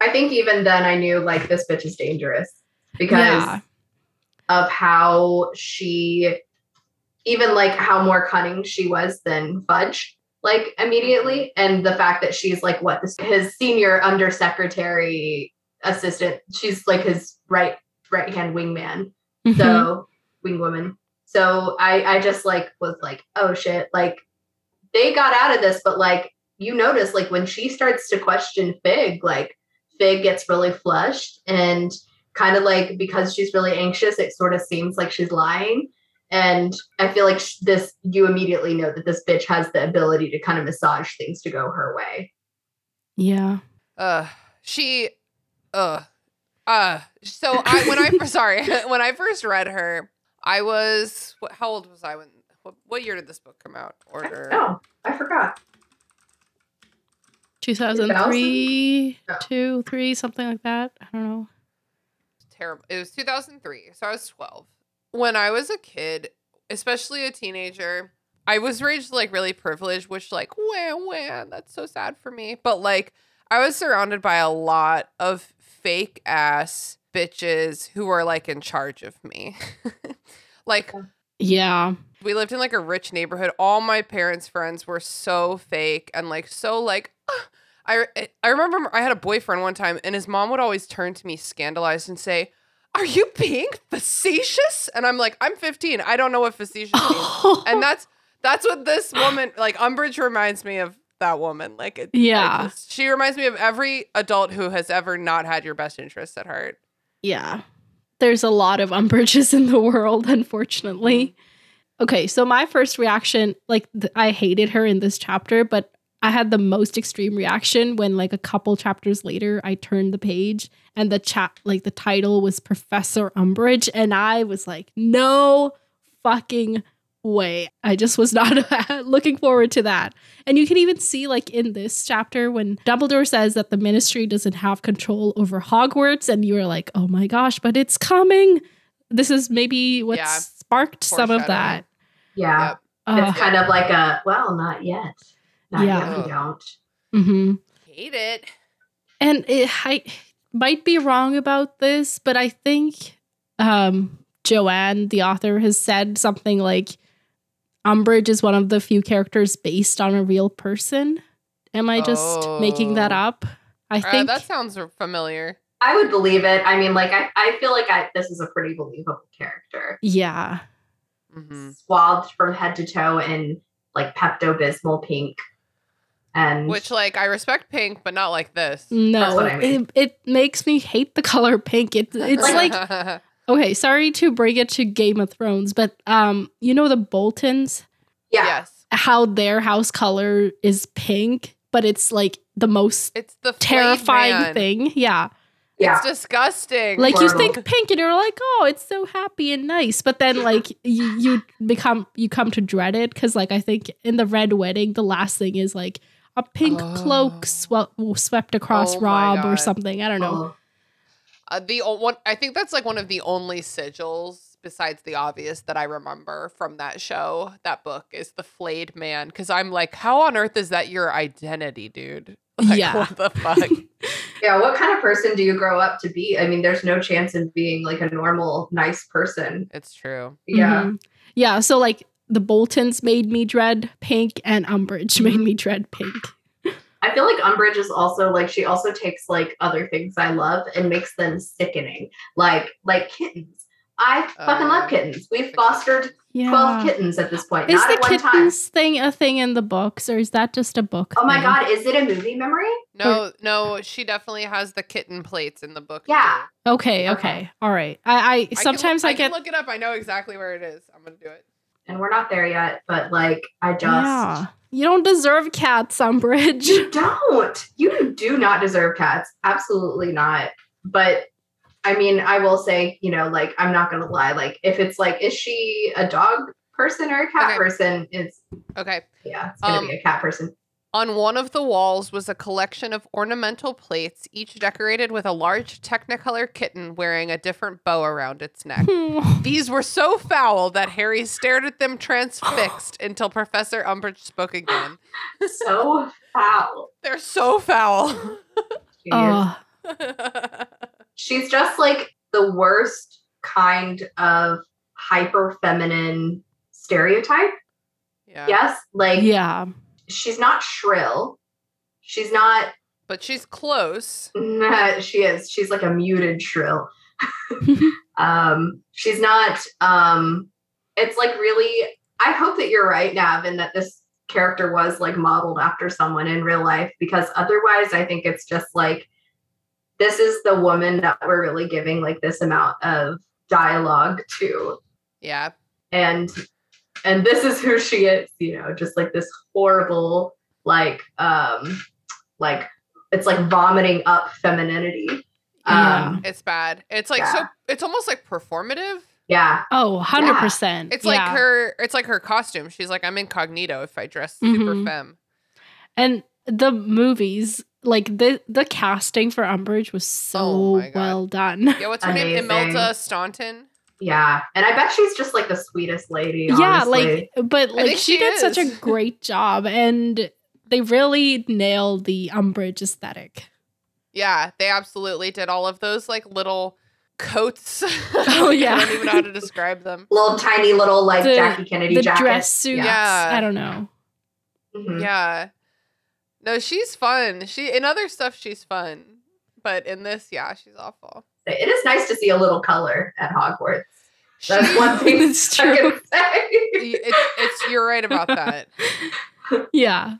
I think even then I knew like this bitch is dangerous because Yeah. of how she, even like how more cunning she was than Fudge, like immediately, and the fact that she's like what this his senior undersecretary assistant. She's like his right right hand wingman. Mhm. so wingwoman so i i just like was like oh shit like they got out of this but like you notice like when she starts to question Figg like Figg gets really flushed and kind of like because she's really anxious it sort of seems like she's lying and i feel like this you immediately know that this bitch has the ability to kind of massage things to go her way yeah. Uh, she, uh, uh. So I when I sorry when I first read her, I was what, how old was I when what, what year did this book come out? Order. oh i forgot 2003, Oh. two, three, something like that. I don't know. terrible. It was 2003, so I was 12. When I was a kid, especially a teenager, I was raised like really privileged, which like wah wah, that's so sad for me. But like I was surrounded by a lot of fake ass bitches who were like in charge of me. like Yeah. we lived in like a rich neighborhood. All my parents' friends were so fake and like so like "Ah." I I remember I had a boyfriend one time and his mom would always turn to me scandalized and say, "Are you being facetious?" And I'm like, "I'm 15. I don't know what facetious means." and that's that's what this woman like Umbridge reminds me of that woman. Like, it, Yeah. just- she reminds me of every adult who has ever not had your best interests at heart. Yeah. There's a lot of Umbridges in the world, unfortunately. Mm-hmm. Okay, so my first reaction, like, th- I hated her in this chapter, but I had the most extreme reaction when, like, a couple chapters later, I turned the page and the chat, like, the title was Professor Umbridge, and I was like, no fucking way. I just was not looking forward to that. And you can even see, like, in this chapter, when Dumbledore says that the ministry doesn't have control over Hogwarts, and you're like, oh my gosh, but it's coming. This is maybe what Yeah. sparked some of that. Yeah. Yep. Uh, It's kind of like a, well, not yet. Not Yeah. yet, we don't. mhm. Hate it. And it, I might be wrong about this, but I think um, Joanne, the author, has said something like Umbridge is one of the few characters based on a real person. Am I just making that Oh. up? I Uh, think that sounds familiar. I would believe it. I mean, like, I, I feel like I, this is a pretty believable character. yeah. hmm Swathed from head to toe in like Pepto Bismol pink. And Which, like, I respect pink, but not like this. No, I mean. it, it makes me hate the color pink. It, it's like okay, sorry to bring it to Game of Thrones, but um, you know the Boltons, yeah, yes, how their house color is pink, but it's like the most it's the terrifying man. thing. Yeah. yeah. It's disgusting. Like you think pink and you're like, oh, it's so happy and nice. But then like you, you become you come to dread it because like I think in the red wedding, the last thing is like a pink Oh. cloak swe- swept across Oh Robb or something. I don't know. Oh, Uh, the o- one, I think that's like one of the only sigils besides the obvious that I remember from that show, that book is the flayed man. Because I'm like, how on earth is that your identity, dude? Like, Yeah. What the fuck? yeah. What kind of person do you grow up to be? I mean, there's no chance in being like a normal, nice person. it's true. Yeah. Mhm. Yeah. So like the Boltons made me dread pink and Umbridge made me dread pink. I feel like Umbridge is also like she also takes like other things I love and makes them sickening. Like like kittens. I fucking yeah. love uh, kittens. We've fostered Yeah. 12 kittens at this point. Is not the at one time. kittens thing a thing in the books or is that just a book? Oh my god, is it a movie memory? No, no, she definitely has the kitten plates in the book. Yeah. too. Okay, Okay. okay. All right. I, I I can sometimes look- I, can get look it up. I know exactly where it is. I'm gonna do it. And we're not there yet, but like I just Yeah. You don't deserve cats, Umbridge. You don't. You do not deserve cats. Absolutely not. But I mean, I will say, you know, like I'm not gonna lie. Like if it's like, is she a dog person or a cat Okay. person? It's Okay. yeah, it's gonna Um, be a cat person. On one of the walls was a collection of ornamental plates, each decorated with a large Technicolor kitten wearing a different bow around its neck. These were so foul that Harry stared at them transfixed until Professor Umbridge spoke again. So foul. They're so foul. She oh, She's just like the worst kind of hyper feminine stereotype. yeah. Yes. Like yeah. She's not shrill. She's not But she's close. Nah, she is. She's like a muted shrill. um, she's not. Um, it's like really. I hope that you're right, Nav, and that this character was like modeled after someone in real life, because otherwise, I think it's just like this is the woman that we're really giving like this amount of dialogue to, Yeah. and and this is who she is. You know, just like this horrible, like, um, like it's like vomiting up femininity. Yeah. Um, It's bad. It's like so it's almost like performative. yeah. Oh, 100%. It's yeah. like her it's like her costume. She's like, I'm incognito if I dress super Mhm. femme. And the movies, like the the casting for Umbridge was so Oh well done. Yeah, what's her name? Imelda Staunton. Yeah. And I bet she's just like the sweetest lady. yeah, honestly. like but like she, she did such a great job and they really nailed the Umbridge aesthetic. Yeah, they absolutely did all of those like little coats. Oh, yeah. I don't even know how to describe them. little tiny little like The- Jackie Kennedy the jacket. dress suits. Yeah. I don't know. Mhm. Yeah. No, she's fun. She in other stuff she's fun. But in this, yeah, she's awful. It is nice to see a little color at Hogwarts. That's one thing It's I true. can say. it's, it's you're right about that. Yeah.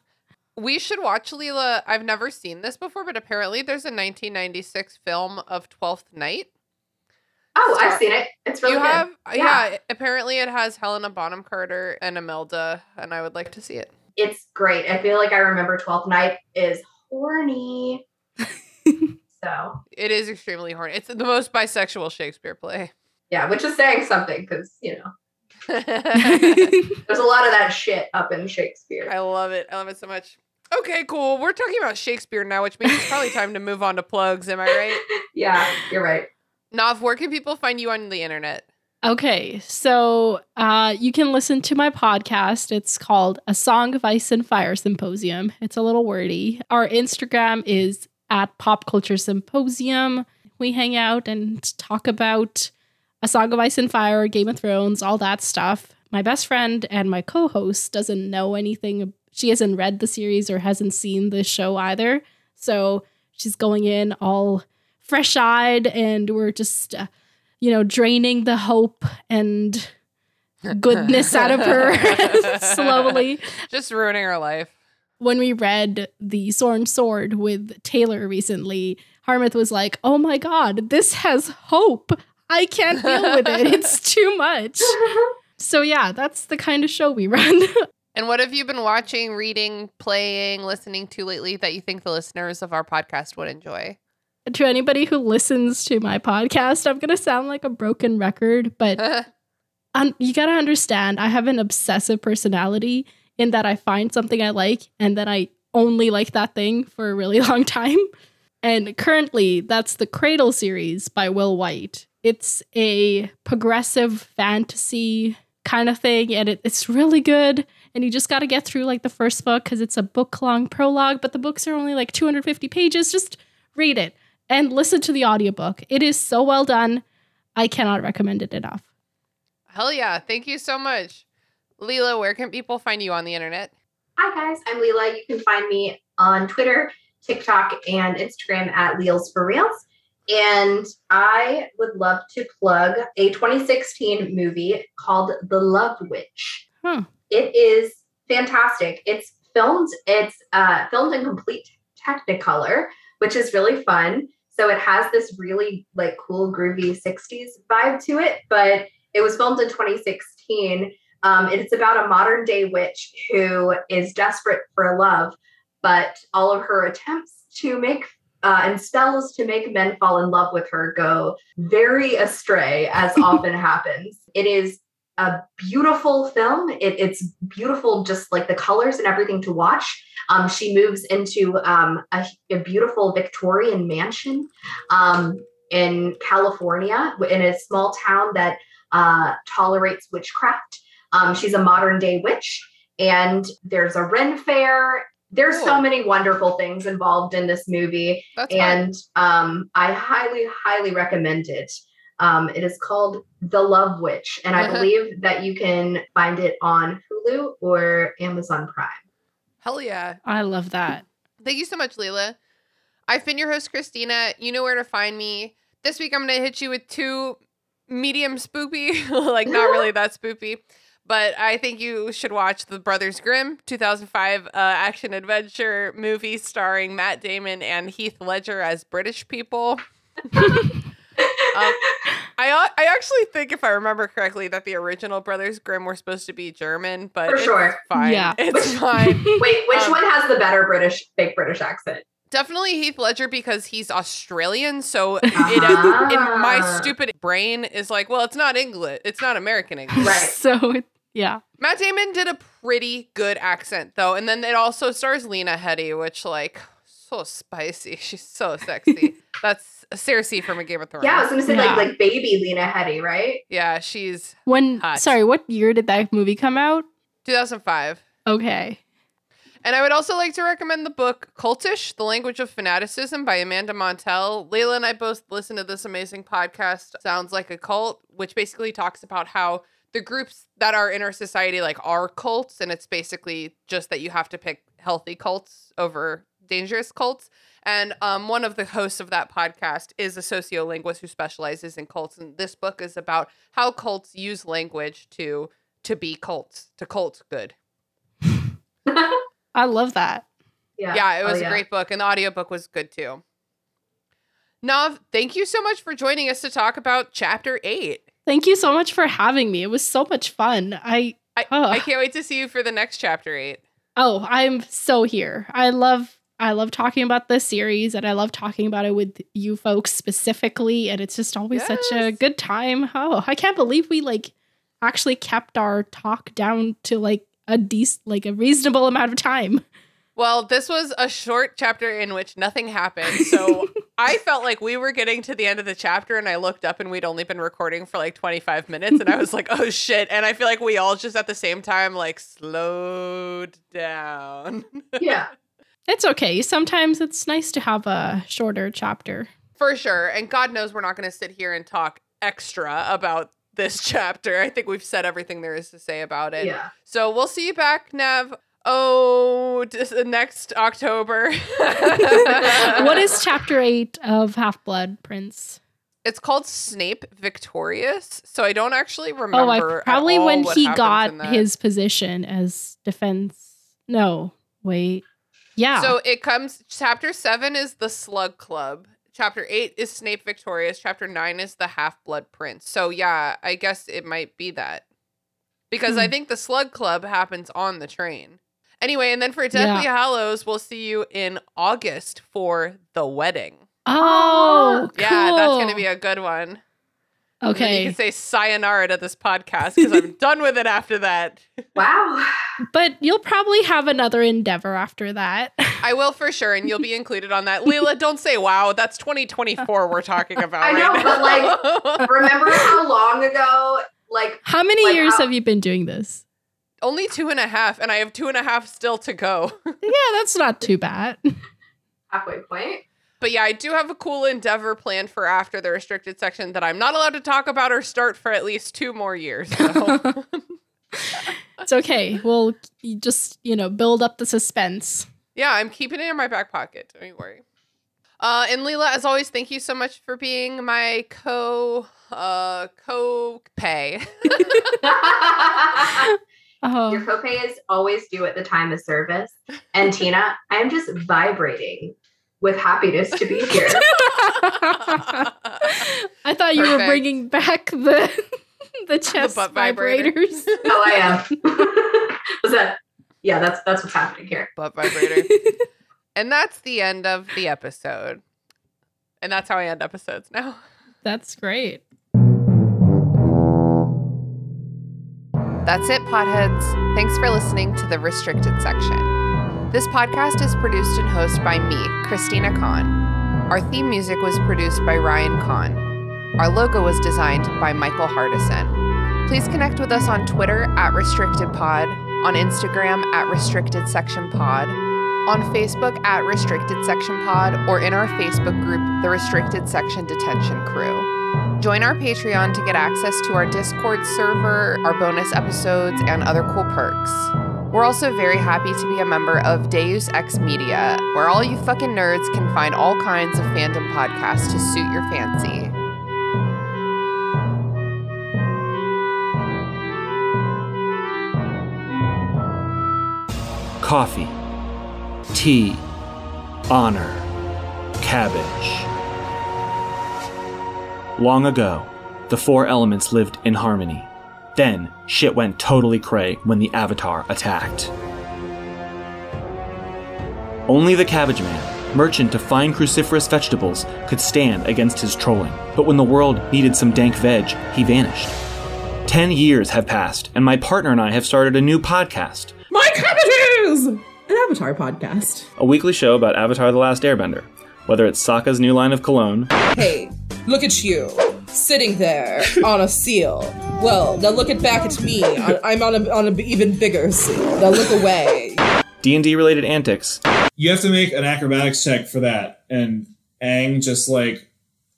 We should watch Lelia. I've never seen this before, but apparently there's a 1996 film of Twelfth Night. Oh, Star- I've seen it. It's really you good. have, Yeah. yeah. Apparently it has Helena Bonham Carter and Imelda, and I would like to see it. It's great. I feel like I remember Twelfth Night is horny. So It is extremely horny. It's the most bisexual Shakespeare play. yeah, which is saying something because you know there's a lot of that shit up in Shakespeare. I love it. I love it so much. Okay, cool. We're talking about Shakespeare now, which means it's probably time to move on to plugs. Am I right? yeah, you're right. Nav, where can people find you on the internet? Okay, so uh, you can listen to my podcast. It's called A Song of Ice and Fire Symposium. It's a little wordy. Our Instagram is at Pop Culture Symposium. We hang out and talk about A Song of Ice and Fire, Game of Thrones, all that stuff. My best friend and my co host doesn't know anything. She hasn't read the series or hasn't seen the show either. So she's going in all fresh eyed, and we're just. Uh, you know, draining the hope and goodness out of her slowly. Just ruining her life. When we read The Sworn Sword with Taylor recently, Harmouth was like, oh my God, this has hope. I can't deal with it. It's too much. So, yeah, that's the kind of show we run. And what have you been watching, reading, playing, listening to lately that you think the listeners of our podcast would enjoy? to anybody who listens to my podcast, I'm going to sound like a broken record, but um, you got to understand, I have an obsessive personality in that I find something I like and then I only like that thing for a really long time. And currently, that's the Cradle series by Will Wight. It's a progressive fantasy kind of thing, and it, it's really good. And you just got to get through like the first book because it's a book long prologue, but the books are only like 250 pages. Just read it and listen to the audiobook. It is so well done. I cannot recommend it enough. Hell yeah. Thank you so much. Lelia, where can people find you on the internet? Hi guys, I'm Lelia. You can find me on Twitter, TikTok, and Instagram at Leels for Reals. And I would love to plug a 2016 movie called The Love Witch. Huh. It is fantastic. It's filmed. It's uh, filmed in complete Technicolor, which is really fun. So it has this really like cool, groovy 60s vibe to it. But it was filmed in 2016. Um, it's about a modern day witch who is desperate for love, but all of her attempts to make uh, and spells to make men fall in love with her go very astray, as often happens. It is a beautiful film. It, it's beautiful, just like the colors and everything to watch. Um, she moves into um, a, a beautiful Victorian mansion um, in California, in a small town that uh, tolerates witchcraft. Um, she's a modern day witch, and there's a Ren fair. There's so many wonderful things involved in this movie, That's and um, I highly, highly recommend it. Um, it is called The Love Witch, and I believe that you can find it on Hulu or Amazon Prime. Hell yeah. I love that. Thank you so much, Lelia. I've been your host, Christina. You know where to find me. This week, I'm going to hit you with two medium spoopy, like not really that spoopy, but I think you should watch The Brothers Grimm 2005 uh, action adventure movie starring Matt Damon and Heath Ledger as British people. Um, I uh, I actually think, if I remember correctly, that the original Brothers Grimm were supposed to be German, but For it's sure. fine. Yeah. It's fine. Wait, which Um, one has the better British, fake British accent? Definitely Heath Ledger because he's Australian. So it, in my Ah. stupid brain is like, well, it's not English. It's not American English. Right. So, it- yeah. Matt Damon did a pretty good accent though, and then it also stars Lena Headey, which like so spicy. She's so sexy. That's Cersei from a Game of Thrones. Yeah, I was gonna say Yeah. like like baby Lena Headey, right? yeah, she's When, Hot. sorry, what year did that movie come out? 2005. Okay. And I would also like to recommend the book Cultish, The Language of Fanaticism by Amanda Montell. Lelia and I both listened to this amazing podcast, Sounds Like a Cult, which basically talks about how the groups that are in our society like are cults and it's basically just that you have to pick healthy cults over dangerous cults. And um, one of the hosts of that podcast is a sociolinguist who specializes in cults. And this book is about how cults use language to to be cults, to cult good. I love that. Yeah. Yeah, it Oh, was yeah. a great book, and the audiobook was good too. Nav, thank you so much for joining us to talk about chapter eight. Thank you so much for having me. It was so much fun. I I, Oh. I can't wait to see you for the next chapter eight. oh, I'm so here. I love I love talking about this series and I love talking about it with you folks specifically and it's just always such a good time. Oh, I can't believe we like actually kept our talk down to like a decent like a reasonable amount of time. Well, this was a short chapter in which nothing happened. So I felt like we were getting to the end of the chapter and I looked up and we'd only been recording for like 25 minutes and I was like, oh shit. And I feel like we all just at the same time like slowed down. Yeah. It's okay. Sometimes it's nice to have a shorter chapter. For sure. And God knows we're not going to sit here and talk extra about this chapter. I think we've said everything there is to say about it. Yeah. So we'll see you back, Nev. Oh, next October. what is chapter 8 of Half-Blood Prince? It's called Snape Victorious. So I don't actually remember. Oh, I probably when he got his position as defense. No, wait. Yeah. So it comes. Chapter seven is the Slug Club. Chapter eight is Snape Victorious. Chapter nine is the Half Blood Prince. So yeah, I guess it might be that because I Hmm. think the Slug Club happens on the train. Anyway, and then for Deathly Hallows, we'll see you in August for the wedding. oh, oh Yeah, that's gonna be a good one. Okay. You can say sayonara to this podcast because I'm done with it after that. Wow. But you'll probably have another endeavor after that. I will for sure, and you'll be included on that. Lelia, don't say wow. That's 2024 we're talking about. I know, right but, now. like, Remember how long ago, like, How many Like years how- have you been doing this? Only two and a half, and I have two and a half still to go. Yeah, that's not too bad. halfway point? But yeah, I do have a cool endeavor planned for after the restricted section that I'm not allowed to talk about or start for at least two more years. So. it's okay. We'll just, you know, build up the suspense. yeah, I'm keeping it in my back pocket. Don't you worry. Uh, and Lelia, as always, thank you so much for being my co uh co pay. Oh, Your copay is always due at the time of service. And Tina, I am just vibrating with happiness to be here. I thought you were bringing back the the chest butt vibrator. vibrators. oh, I am. Was that? Yeah, that's that's what's happening here. butt vibrator. and that's the end of the episode. And that's how I end episodes now. That's great. That's it, potheads. Thanks for listening to the restricted section. This podcast is produced and hosted by me, Christina Kann. Our theme music was produced by Ryan Kann. Our logo was designed by Michael Hardison. Please connect with us on Twitter at RestrictedPod, on Instagram at Restricted Section Pod, on Facebook at Restricted Section Pod, or in our Facebook group, The Restricted Section Detention Crew. Join our Patreon to get access to our Discord server, our bonus episodes, and other cool perks. We're also very happy to be a member of Deus Ex Media, where all you fucking nerds can find all kinds of fandom podcasts to suit your fancy. coffee, tea, honor, cabbage. Long ago, the four elements lived in harmony. Then, shit went totally cray when the Avatar attacked. Only the Cabbage Man, merchant of fine cruciferous vegetables, could stand against his trolling. But when the world needed some dank veg, he vanished. Ten years have passed, and my partner and I have started a new podcast. My cabbages! An Avatar podcast. a weekly show about Avatar The Last Airbender. Whether it's Sokka's new line of cologne, Hey, look at you, sitting there on a seal. Well, now look at back at me. I- I'm on a on an even bigger seal. Now look away. D&D related antics, You have to make an acrobatics check for that. And Aang just like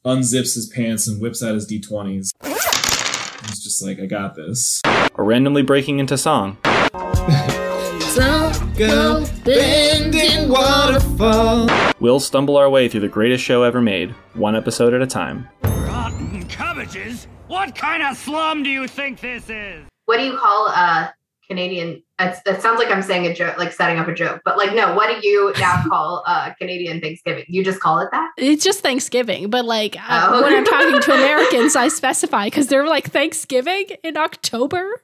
unzips his pants and whips out his d20s. He's just like, I got this. or randomly breaking into song. Go bending waterfall. We'll stumble our way through the greatest show ever made, one episode at a time. Rotten cabbages? What kind of slum do you think this is? What do you call a Canadian? It's, it sounds like I'm saying a joke, like setting up a joke, but like, no. What do you now call uh, Canadian Thanksgiving? You just call it that? It's just Thanksgiving, but like uh, Oh. when I'm talking to Americans, I specify because they're like Thanksgiving in October.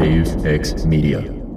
Deus Ex Media.